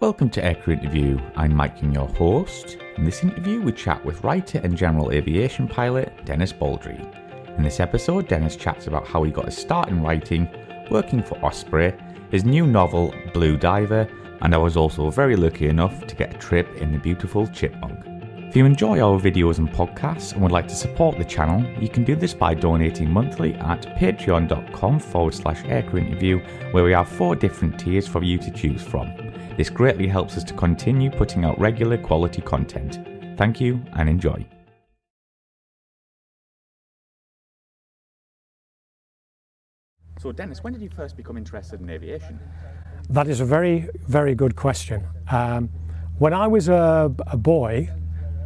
Welcome to Aircrew Interview. I'm Mike King, your host. In this interview, we chat with writer and general aviation pilot Dennis Baldry. In this episode, Dennis chats about how he got his start in writing, working for Osprey, his new novel Blue Diver, and I was also very lucky enough to get a trip in the beautiful Chipmunk. If you enjoy our videos and podcasts and would like to support the channel, you can do this by donating monthly at patreon.com forward slash aircrew interview, where we have four different tiers for you to choose from. This greatly helps us to continue putting out regular quality content. Thank you and enjoy. So, Dennis, when did you first become interested in aviation? That is a very, very good question. Um, when I was a, a, boy,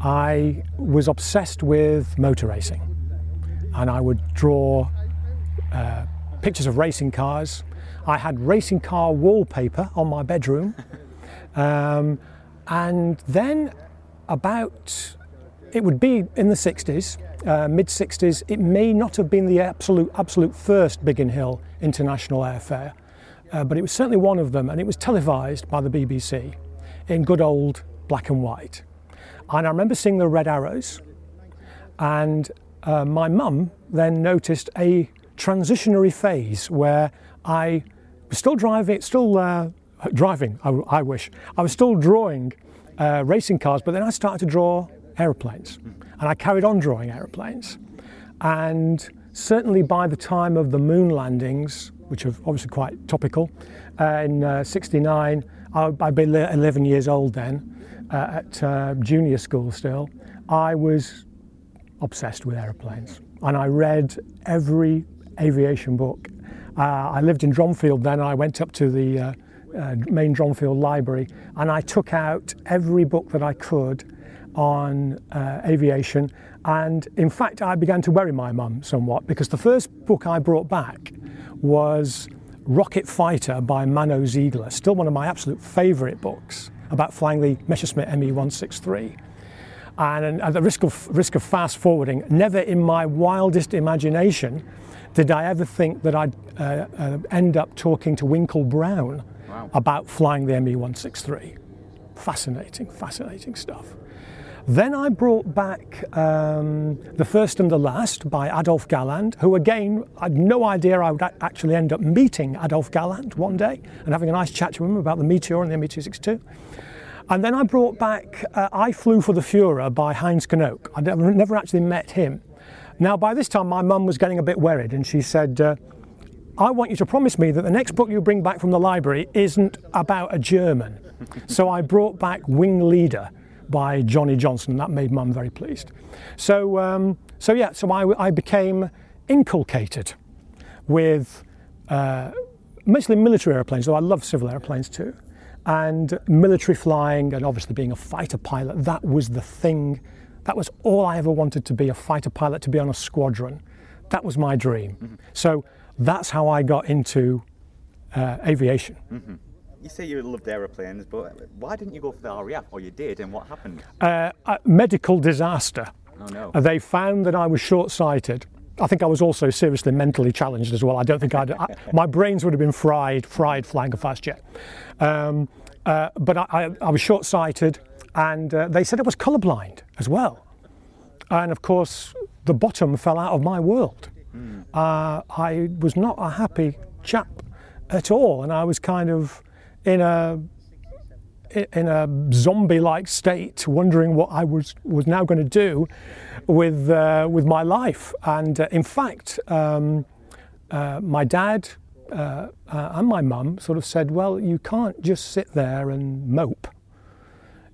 I was obsessed with motor racing, and I would draw uh, pictures of racing cars. I had racing car wallpaper on my bedroom. Um, and then about, it would be in the 60s, uh, mid 60s, it may not have been the absolute, absolute first Biggin Hill International Airfair, uh, but it was certainly one of them, and it was televised by the BBC in good old black and white. And I remember seeing the red arrows, and uh, my mum then noticed a transitionary phase where I was still driving, still uh, driving, I, I, wish. I was still drawing uh, racing cars, but then I started to draw aeroplanes. And I carried on drawing aeroplanes. And certainly by the time of the moon landings, which are obviously quite topical, uh, in uh, 69, I'd been 11 years old then, uh, at uh, junior school still, I was obsessed with aeroplanes. And I read every aviation book. Uh, I lived in Dronfield then, I went up to the uh, uh, main Dronfield Library, and I took out every book that I could on uh, aviation. And in fact, I began to worry my mum somewhat because the first book I brought back was Rocket Fighter by Mano Ziegler, still one of my absolute favourite books about flying the Messerschmitt Me 163. And at the risk of, risk of fast forwarding, never in my wildest imagination did I ever think that I'd uh, uh, end up talking to Winkle Brown wow. about flying the ME 163. Fascinating, fascinating stuff. Then I brought back um, The First and the Last by Adolf Galland, who again, I had no idea I would actually end up meeting Adolf Galland one day and having a nice chat to him about the Meteor and the ME 262. And then I brought back uh, I Flew for the Fuhrer by Heinz Knoke. I never, never actually met him. Now, by this time, my mum was getting a bit worried and she said, uh, I want you to promise me that the next book you bring back from the library isn't about a German. so I brought back Wing Leader by Johnny Johnson. That made Mum very pleased. So, um, so yeah, so I, I became inculcated with uh, mostly military airplanes, though I love civil airplanes too, and military flying, and obviously being a fighter pilot. That was the thing. That was all I ever wanted to be a fighter pilot, to be on a squadron. That was my dream. Mm-hmm. So that's how I got into uh, aviation. Mm-hmm. You say you loved aeroplanes, but why didn't you go for the RAF? Or you did, and what happened? Uh, medical disaster. Oh no. Uh, they found that I was short sighted. I think I was also seriously mentally challenged as well. I don't think I'd, I, my brains would have been fried, fried flying a fast jet. Um, uh, but I, I, I, was short sighted, and uh, they said I was colourblind as well. And of course, the bottom fell out of my world. Mm. Uh, I was not a happy chap at all, and I was kind of in a in a zombie-like state, wondering what I was was now going to do with uh, with my life. And uh, in fact, um, uh, my dad uh, uh, and my mum sort of said, "Well, you can't just sit there and mope.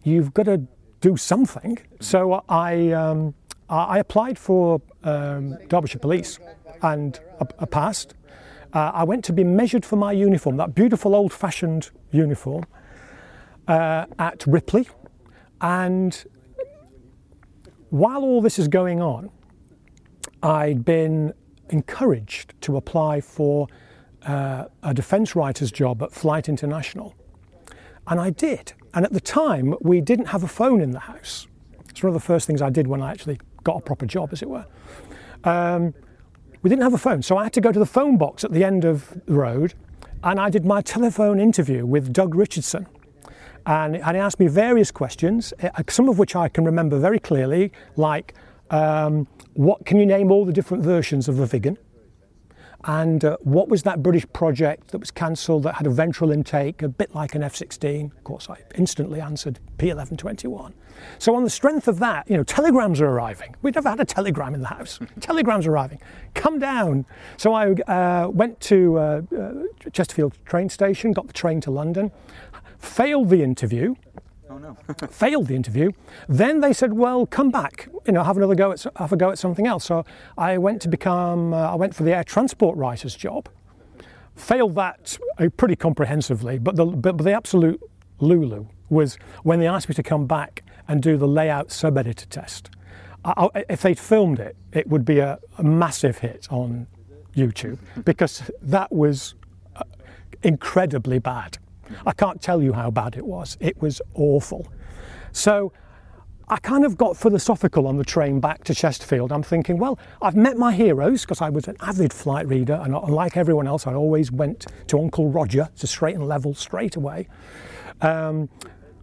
You've got to do something." So I. Um, I applied for um, Derbyshire Police and I, passed. Uh, I went to be measured for my uniform, that beautiful old fashioned uniform, uh, at Ripley. And while all this is going on, I'd been encouraged to apply for uh, a defence writer's job at Flight International. And I did. And at the time, we didn't have a phone in the house. It's one of the first things I did when I actually got a proper job, as it were. Um, we didn't have a phone, so I had to go to the phone box at the end of the road and I did my telephone interview with Doug Richardson. And, and he asked me various questions, uh, some of which I can remember very clearly, like um, what can you name all the different versions of the Viggen? And uh, what was that British project that was cancelled that had a ventral intake, a bit like an F 16? Of course, I instantly answered P 1121. So, on the strength of that, you know, telegrams are arriving. We'd never had a telegram in the house. telegrams are arriving. Come down. So, I uh, went to uh, uh, Chesterfield train station, got the train to London, failed the interview Oh no. failed the interview. Then they said, "Well, come back. You know, have another go at have a go at something else." So I went to become. Uh, I went for the air transport writer's job. Failed that uh, pretty comprehensively, but the but the absolute lulu was when they asked me to come back and do the layout sub editor test. I, I, if they'd filmed it, it would be a, a massive hit on YouTube because that was uh, incredibly bad. I can't tell you how bad it was. It was awful. So I kind of got philosophical on the train back to Chesterfield. I'm thinking, well, I've met my heroes because I was an avid flight reader, and like everyone else, I always went to Uncle Roger to Straight and Level straight away. Um,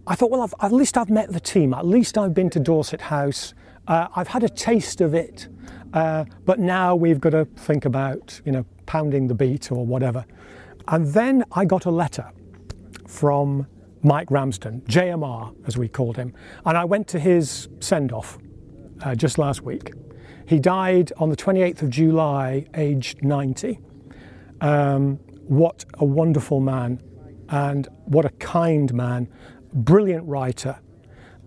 I thought, well, I've, at least I've met the team. At least I've been to Dorset House. Uh, I've had a taste of it, uh, but now we've got to think about, you know, pounding the beat or whatever. And then I got a letter from Mike Ramsden, JMR as we called him, and I went to his send off uh, just last week. He died on the 28th of July, aged 90. Um, what a wonderful man, and what a kind man, brilliant writer,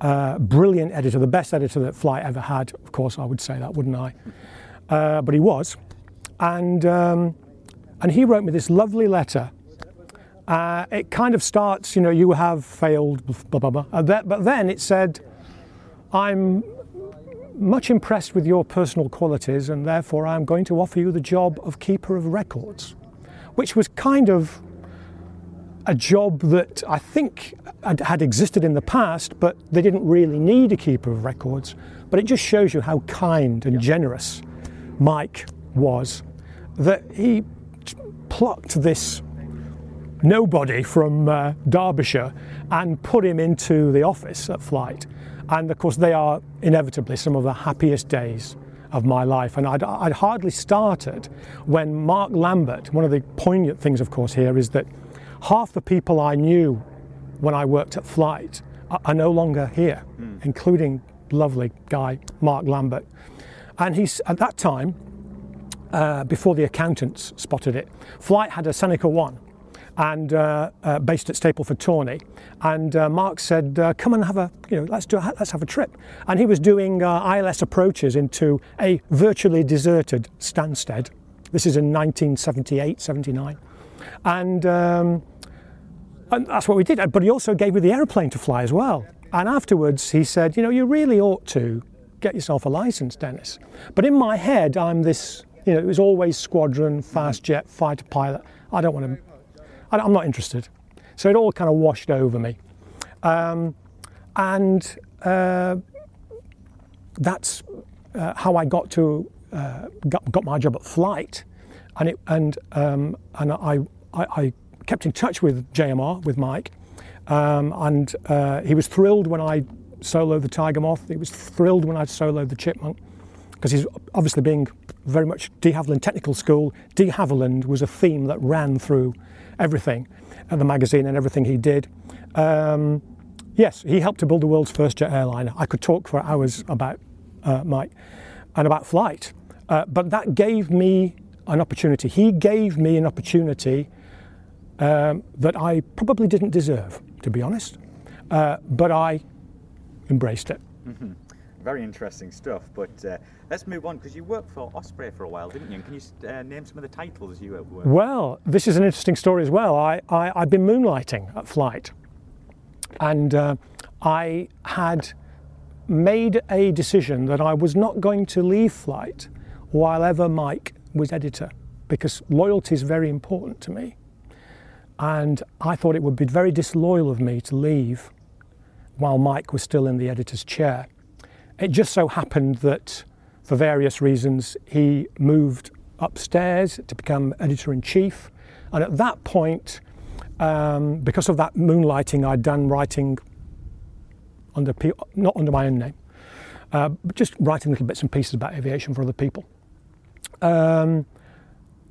uh, brilliant editor, the best editor that Flight ever had. Of course, I would say that, wouldn't I? Uh, but he was. And, um, and he wrote me this lovely letter uh, it kind of starts, you know, you have failed, blah, blah, blah. Uh, that, but then it said, I'm much impressed with your personal qualities and therefore I'm going to offer you the job of Keeper of Records, which was kind of a job that I think had existed in the past, but they didn't really need a Keeper of Records. But it just shows you how kind and generous Mike was that he plucked this nobody from uh, Derbyshire and put him into the office at Flight. And of course, they are inevitably some of the happiest days of my life. And I'd, I'd, hardly started when Mark Lambert, one of the poignant things, of course, here is that half the people I knew when I worked at Flight are, are no longer here, mm. including lovely guy Mark Lambert. And he's at that time, uh, before the accountants spotted it, Flight had a Seneca 1 and uh, uh, based at Stapleford Tawney. And uh, Mark said, uh, "Come and have a, you know, let's do, a, let's have a trip." And he was doing uh, ILS approaches into a virtually deserted Stansted. This is in 1978, 79, and. Um, and that's what we did. But he also gave me the aeroplane to fly as well. And afterwards, he said, You know, you really ought to get yourself a license, Dennis. But in my head, I'm this, you know, it was always squadron, fast jet, fighter pilot. I don't want to I'm not interested. So it all kind of washed over me. Um, and uh, that's uh, how I got to uh, got, got, my job at Flight, and it and um, and I, I, I kept in touch with JMR with Mike, um, and uh, he was thrilled when I soloed the Tiger Moth. He was thrilled when I soloed the Chipmunk because he's obviously being very much de Havilland Technical School. De Havilland was a theme that ran through everything at the magazine and everything he did. Um, yes, he helped to build the world's first jet airliner. I could talk for hours about uh, Mike and about flight, uh, but that gave me an opportunity. He gave me an opportunity um, that I probably didn't deserve, to be honest, uh, but I embraced it. Mm-hmm. Very interesting stuff, but uh, Let's move on because you worked for Osprey for a while, didn't you? And can you uh, name some of the titles you worked? Well, this is an interesting story as well. I, I have been moonlighting at Flight, and uh, I had made a decision that I was not going to leave Flight while ever Mike was editor, because loyalty is very important to me. And I thought it would be very disloyal of me to leave while Mike was still in the editor's chair. It just so happened that for various reasons, he moved upstairs to become editor in chief. And at that point, um, because of that moonlighting, I'd done writing under not under my own name, uh, but just writing little bits and pieces about aviation for other people. Um,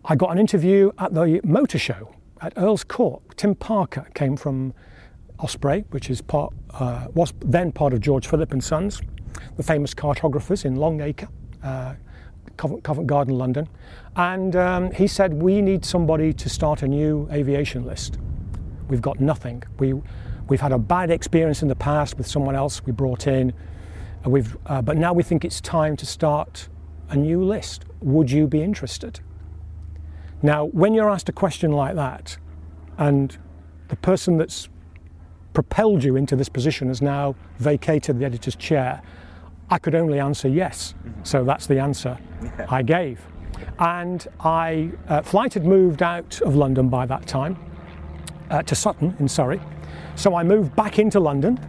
I got an interview at the motor show at Earl's Court. Tim Parker came from Osprey, which is part, uh, was then part of George Philip and Sons, the famous cartographers in Longacre, uh, Covent, Covent, Garden, London. And um, he said, We need somebody to start a new aviation list. We've got nothing. We, we've had a bad experience in the past with someone else we brought in, we've, uh, but now we think it's time to start a new list. Would you be interested? Now, when you're asked a question like that, and the person that's propelled you into this position has now vacated the editor's chair, I could only answer yes. Mm-hmm. So that's the answer yeah. I gave. And I, uh, Flight had moved out of London by that time uh, to Sutton in Surrey. So I moved back into London,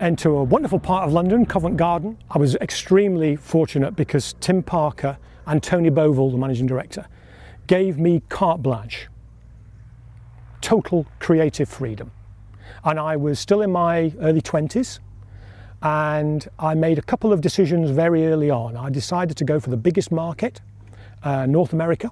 into a wonderful part of London, Covent Garden. I was extremely fortunate because Tim Parker and Tony Bovell, the managing director, gave me carte blanche, total creative freedom and I was still in my early 20s. And I made a couple of decisions very early on. I decided to go for the biggest market, uh, North America.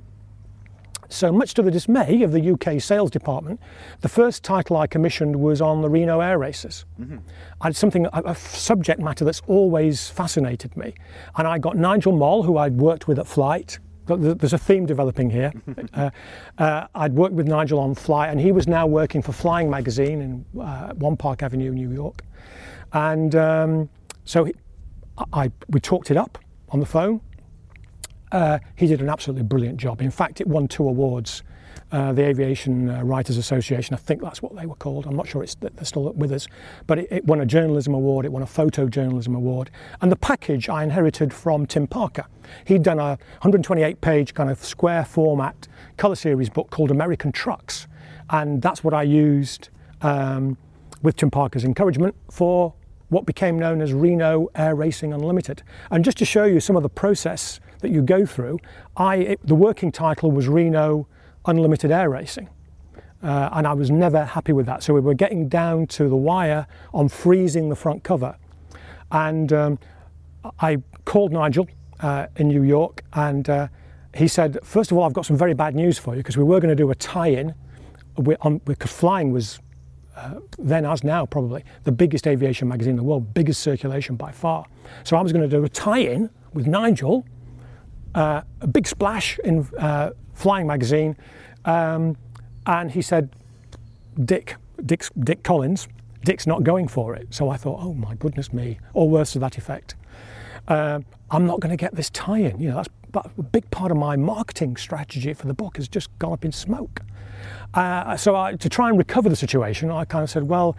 So, much to the dismay of the UK sales department, the first title I commissioned was on the Reno Air Races. Mm-hmm. I had something, a, a, subject matter that's always fascinated me. And I got Nigel Moll, who I'd worked with at Flight, there's a theme developing here. uh, uh, I'd worked with Nigel on Flight, and he was now working for Flying Magazine in uh, One Park Avenue, New York. And um, so he, I, we talked it up on the phone. Uh, he did an absolutely brilliant job. In fact, it won two awards uh, the Aviation uh, Writers Association. I think that's what they were called. I'm not sure it's, they're still with us. But it, it, won a journalism award, it won a photojournalism award. And the package I inherited from Tim Parker. He'd done a 128 page kind of square format colour series book called American Trucks. And that's what I used um, with Tim Parker's encouragement for what became known as Reno Air Racing Unlimited. And just to show you some of the process that you go through, I, it, the working title was Reno unlimited air racing. Uh, and I was never happy with that. So we were getting down to the wire on freezing the front cover. And um, I called Nigel uh, in New York and uh, he said, First of all, I've got some very bad news for you because we were going to do a tie in because flying was uh, then as now probably the biggest aviation magazine in the world, biggest circulation by far. So I was going to do a tie in with Nigel, uh, a big splash in uh, Flying Magazine, um, and he said, Dick, Dick's, Dick Collins, Dick's not going for it. So I thought, oh my goodness me, or worse to that effect. Uh, I'm not going to get this tie-in. You know, that's a big part of my marketing strategy for the book has just gone up in smoke. Uh, so I, to try and recover the situation, I kind of said, well,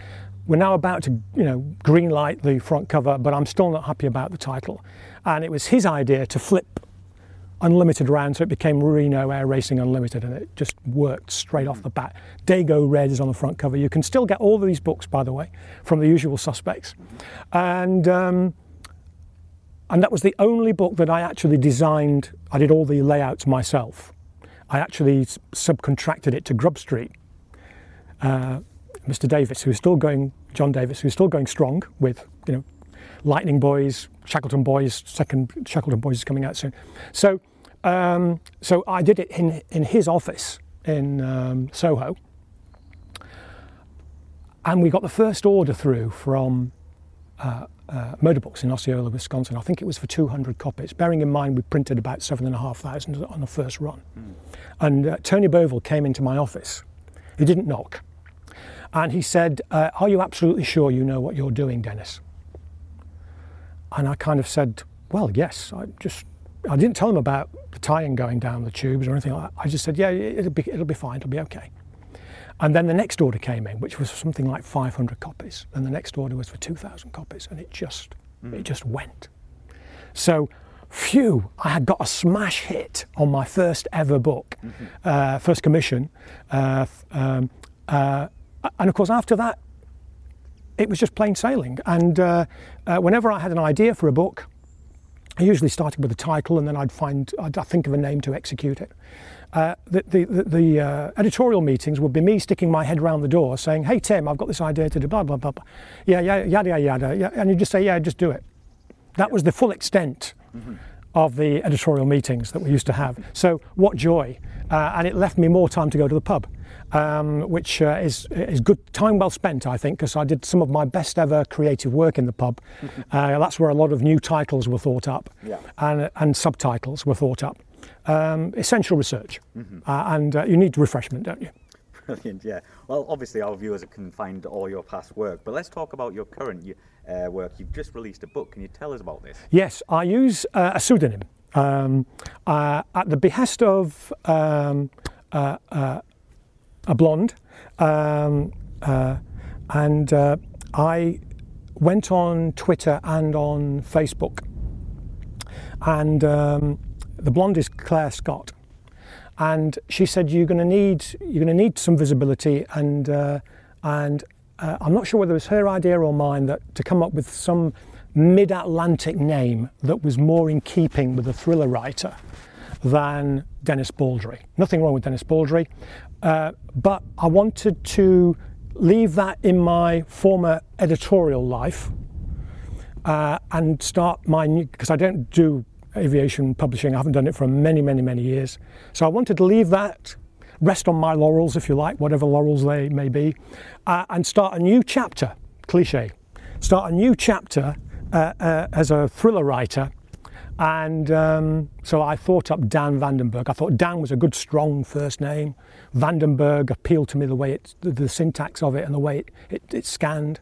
we're now about to, you know, green light the front cover, but I'm still not happy about the title. And it was his idea to flip unlimited round, so it became Reno Air Racing Unlimited, and it just worked straight off the bat. Dago Red is on the front cover. You can still get all of these books, by the way, from the usual suspects. And, um, and that was the only book that I actually designed. I did all the layouts myself. I actually subcontracted it to Grub Street. Uh, Mr. Davis, who's still going, John Davis, who's still going strong with, you know, Lightning Boys, Shackleton Boys, second Shackleton Boys is coming out soon. So, um, so I did it in, in his office in um, Soho. And we got the first order through from uh, uh, Motorbooks in Osceola, Wisconsin. I think it was for 200 copies, bearing in mind we printed about 7,500 on the first run. Mm. And uh, Tony Bovell came into my office. He didn't knock. And he said, uh, Are you absolutely sure you know what you're doing, Dennis? And I kind of said, well, yes. I just, I didn't tell him about the tie-in going down the tubes or anything like that. I just said, yeah, it'll be, it'll be fine, it'll be okay. And then the next order came in, which was something like 500 copies. And the next order was for 2,000 copies. And it just, mm. it just went. So, phew, I had got a smash hit on my first ever book, mm-hmm. uh, first commission. Uh, um, uh, and of course, after that, it was just plain sailing. And uh, uh, whenever I had an idea for a book, I usually started with a title and then I'd find, I'd think of a name to execute it. Uh, the the, the, uh, editorial meetings would be me sticking my head around the door saying, hey, Tim, I've got this idea to do blah, blah, blah, blah. Yeah, yeah, yada, yada, yada. Yeah. And you just say, yeah, just do it. That was the full extent mm-hmm. of the editorial meetings that we used to have. So, what joy. Uh, and it left me more time to go to the pub um, which uh, is is good time well spent, I think, because I did some of my best ever creative work in the pub. uh, that's where a lot of new titles were thought up, yeah. and and subtitles were thought up. Um, essential research, mm-hmm. uh, and uh, you need refreshment, don't you? Brilliant, yeah. Well, obviously, our viewers can find all your past work, but let's talk about your current uh, work. You've just released a book. Can you tell us about this? Yes, I use uh, a pseudonym um, at the behest of. Um, a blonde, um, uh, and uh, I went on Twitter and on Facebook, and um, the blonde is Claire Scott, and she said you're going to need you're going to need some visibility, and uh, and uh, I'm not sure whether it was her idea or mine that to come up with some mid-Atlantic name that was more in keeping with a thriller writer than Dennis Baldry. Nothing wrong with Dennis Baldry, uh, but I wanted to leave that in my former editorial life uh, and start my new, because I don't do aviation publishing, I haven't done it for many, many, many years. So I wanted to leave that, rest on my laurels, if you like, whatever laurels they may be, uh, and start a new chapter, cliche, start a new chapter uh, uh, as a thriller writer and um, so I thought up Dan Vandenberg. I thought Dan was a good, strong first name. Vandenberg appealed to me the way it, the, the syntax of it and the way it, it, it scanned.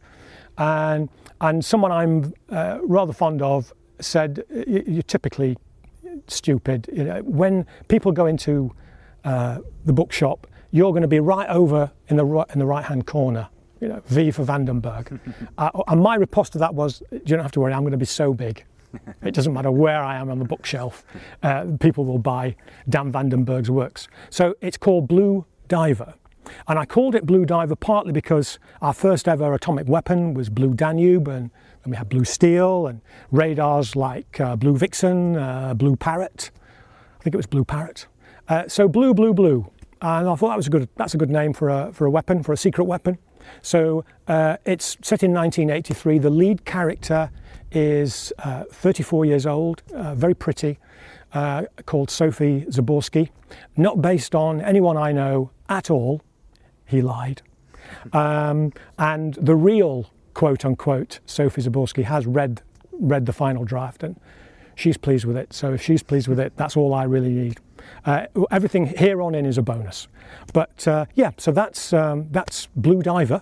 And, and someone I'm uh, rather fond of said, You're typically stupid. You know, when people go into uh, the bookshop, you're going to be right over in the, right, in the right hand corner. You know, V for Vandenberg. uh, and my riposte to that was, You don't have to worry, I'm going to be so big it doesn't matter where I am on the bookshelf, uh, people will buy Dan Vandenberg's works. So it's called Blue Diver. And I called it Blue Diver partly because our first ever atomic weapon was Blue Danube, and then we had Blue Steel and radars like uh, Blue Vixen, uh, Blue Parrot. I think it was Blue Parrot. Uh, so blue, blue, blue. And I thought that was a good, that's a good name for a, for a weapon, for a secret weapon. So uh, it's set in 1983. The lead character is uh, 34 years old, uh, very pretty, called Sophie Zaborski. Not based on anyone I know at all. He lied. Um, and the real quote unquote Sophie Zaborski has read read the final draft and she's pleased with it. So if she's pleased with it, that's all I really need. Uh, everything here on in is a bonus. But uh, yeah, so that's um, that's Blue Diver.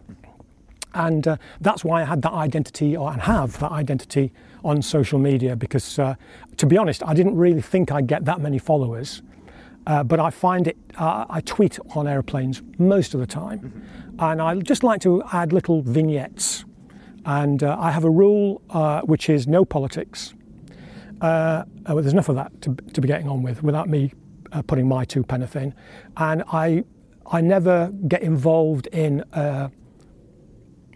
And uh, that's why I had that identity, or and have that identity on social media, because uh, to be honest, I didn't really think I'd get that many followers. Uh, but I find it, uh, I tweet on airplanes most of the time. Mm-hmm. And I just like to add little vignettes. And uh, I have a rule uh, which is no politics. well, there's enough of that to, to, be getting on with without me putting my two penneth in. And I, I never get involved in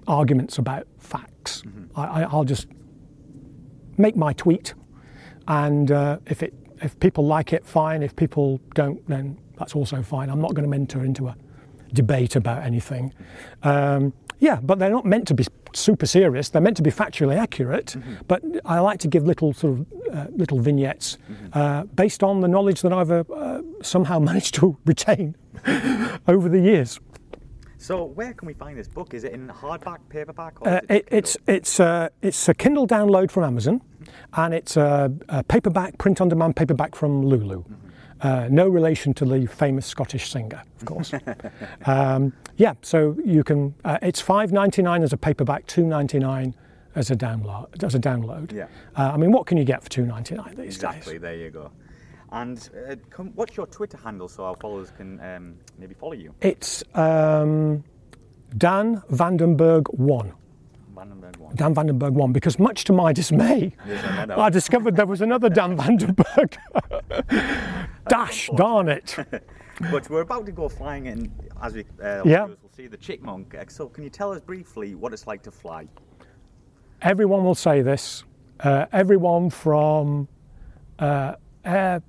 arguments about facts. Mm-hmm. I, will just make my tweet, and uh, if it if people like it, fine. If people don't, then that's also fine. I'm not going to enter into a debate about anything. Um, yeah, but they're not meant to be super serious. They're meant to be factually accurate. Mm-hmm. But I like to give little sort of uh, little vignettes mm-hmm. uh, based on the knowledge that I've uh, somehow managed to retain over the years. So where can we find this book? Is it in hardback, paperback? Uh, it, it's it's uh, it's a Kindle download from Amazon, and it's a, a paperback, print on demand paperback from Lulu. Uh, no relation to the famous Scottish singer, of course. um, yeah, so you can. Uh, it's five ninety nine as a paperback, two ninety nine as a download. As a download. Yeah. Uh, I mean, what can you get for two ninety nine these exactly, days? Exactly. There you go. And uh, come, what's your Twitter handle so our followers can um, maybe follow you? It's um, Dan Vandenberg one. Vandenberg one. Dan Vandenberg one, because much to my dismay, I discovered there was another Dan Vandenberg. Dash, darn it. but we're about to go flying in, as we uh, yeah. will see, the Chickmonk. So, can you tell us briefly what it's like to fly? Everyone will say this. Uh, everyone from uh, Air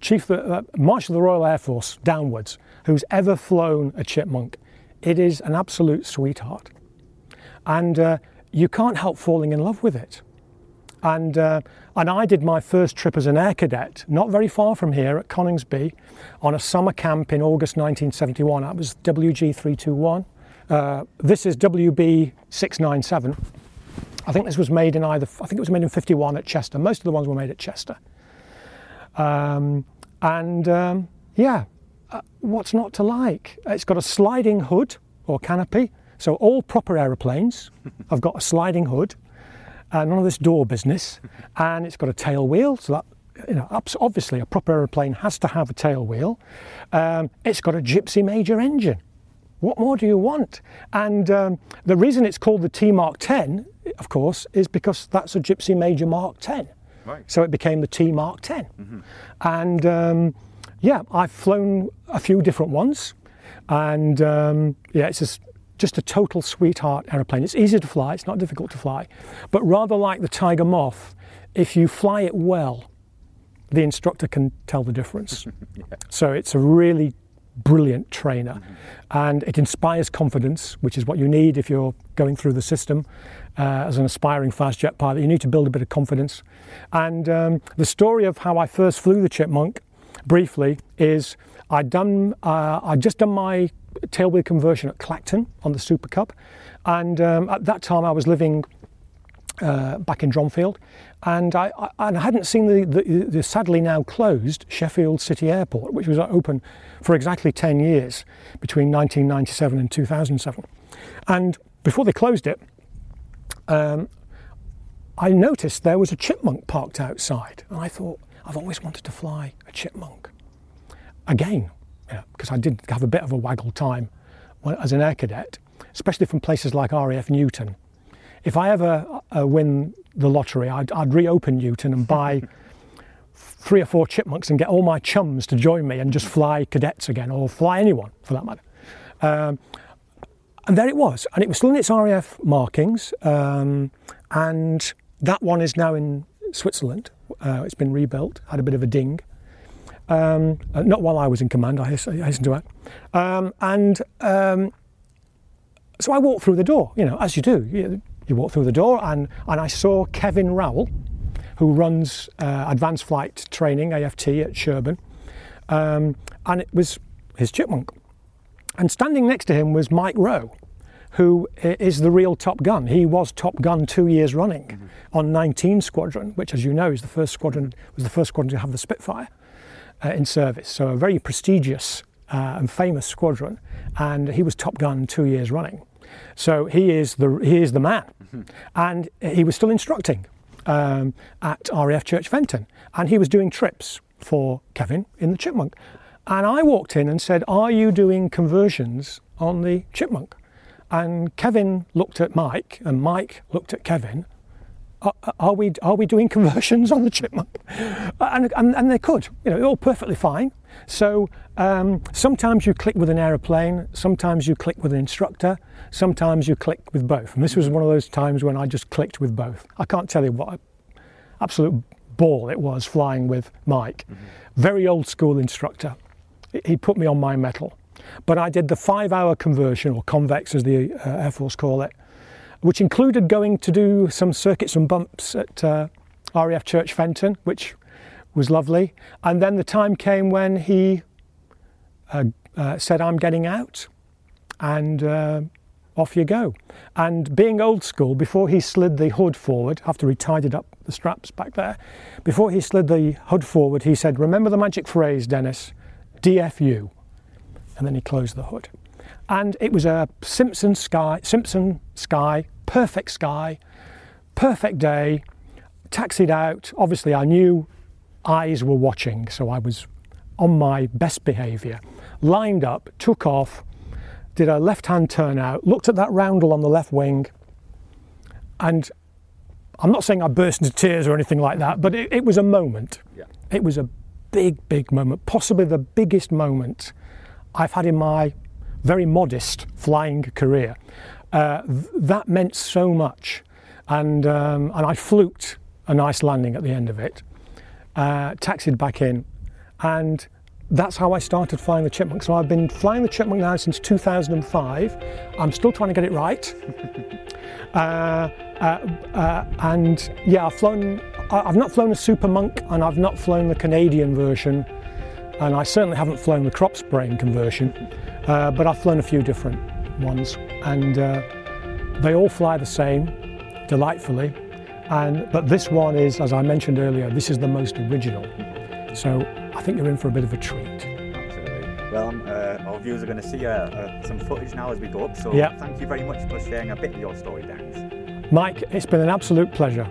Chief uh, Marshal of the Royal Air Force downwards who's ever flown a chipmunk. It is an absolute sweetheart. And uh, you can't help falling in love with it. And, uh, and I did my first trip as an air cadet, not very far from here at Coningsby, on a summer camp in August 1971. That was WG 321. Uh, this is WB 697. I think this was made in either, I think it was made in 51 at Chester. Most of the ones were made at Chester. Um, and um, yeah, uh, what's not to like? It's got a sliding hood or canopy. So all proper aeroplanes have got a sliding hood, uh, none of this door business, and it's got a tail wheel. So that you know, obviously a proper aeroplane has to have a tail wheel. Um, it's got a Gipsy Major engine. What more do you want? And um, the reason it's called the T Mark 10, of course, is because that's a Gipsy Major Mark 10. Right. So it became the T Mark 10. Mm-hmm. And um, yeah, I've flown a few different ones. And um, yeah, it's just, just a total sweetheart aeroplane. It's easy to fly, it's not difficult to fly. But rather like the Tiger Moth, if you fly it well, the instructor can tell the difference. yeah. So it's a really brilliant trainer mm-hmm. and it inspires confidence, which is what you need if you're going through the system uh, as an aspiring fast jet pilot. You need to build a bit of confidence. And um, the story of how I first flew the Chipmunk, briefly, is I'd done uh, I'd just done my tailwheel conversion at Clacton on the Super Cub. and um, at that time I was living uh, back in Dronfield, and I, I, and I hadn't seen the, the, the, sadly now closed Sheffield City Airport, which was open for exactly 10 years between 1997 and 2007. And before they closed it, um, I noticed there was a chipmunk parked outside, and I thought, I've always wanted to fly a chipmunk. Again, because yeah, I did have a bit of a waggle time as an air cadet, especially from places like RAF Newton if I ever uh, win the lottery, I'd, I'd, reopen Newton and buy three or four chipmunks and get all my chums to join me and just fly cadets again, or fly anyone for that matter. Um, and there it was, and it was still in its RAF markings, um, and that one is now in Switzerland. Uh, it's been rebuilt, had a bit of a ding. Um, uh, not while I was in command, I hasten to add. Um, and um, so I walked through the door, you know, as you do. You, you walk through the door, and, and I saw Kevin Rowell, who runs uh, advanced flight training, AFT, at Sherburn. Um, and it was his chipmunk. And standing next to him was Mike Rowe, who is the real Top Gun. He was Top Gun two years running mm-hmm. on 19 Squadron, which, as you know, is the first squadron was the first squadron to have the Spitfire uh, in service. So a very prestigious uh, and famous squadron. And he was Top Gun two years running. So he is the, he is the man. Mm-hmm. And he was still instructing um, at RAF Church Fenton. And he was doing trips for Kevin in the Chipmunk. And I walked in and said, Are you doing conversions on the Chipmunk? And Kevin looked at Mike, and Mike looked at Kevin. Are, are we are we doing conversions on the chipmunk? And, and, and they could, you know, all perfectly fine. So um, sometimes you click with an aeroplane, sometimes you click with an instructor, sometimes you click with both. And this was one of those times when I just clicked with both. I can't tell you what absolute ball it was flying with Mike. Mm-hmm. Very old school instructor. He put me on my mettle. But I did the five hour conversion, or convex as the uh, Air Force call it, which included going to do some circuits and bumps at uh, RAF Church Fenton, which was lovely. And then the time came when he uh, uh, said, I'm getting out, and uh, off you go. And being old school, before he slid the hood forward, after he tidied up the straps back there, before he slid the hood forward, he said, Remember the magic phrase, Dennis, DFU. And then he closed the hood. And it was a Simpson sky, Simpson sky, perfect sky, perfect day, taxied out. Obviously, I knew eyes were watching, so I was on my best behaviour. Lined up, took off, did a left hand turnout, looked at that roundel on the left wing, and I'm not saying I burst into tears or anything like that, but it, it was a moment. Yeah. It was a big, big moment, possibly the biggest moment I've had in my very modest flying career. Uh, th- that meant so much, and um, and I fluked a nice landing at the end of it uh, taxied back in, and that's how I started flying the Chipmunk. So I've been flying the Chipmunk now since 2005. I'm still trying to get it right. uh, uh, uh, and yeah, I've flown. I've not flown a Super Monk, and I've not flown the Canadian version, and I certainly haven't flown the crop spraying conversion. Uh, but I've flown a few different ones, and uh, they all fly the same, delightfully. And but this one is, as I mentioned earlier, this is the most original. So I think you're in for a bit of a treat. Absolutely. Well, um, uh, our viewers are going to see uh, uh, some footage now as we go up. So Yeah. thank you very much for sharing a bit of your story, Dennis. Mike, it's been an absolute pleasure.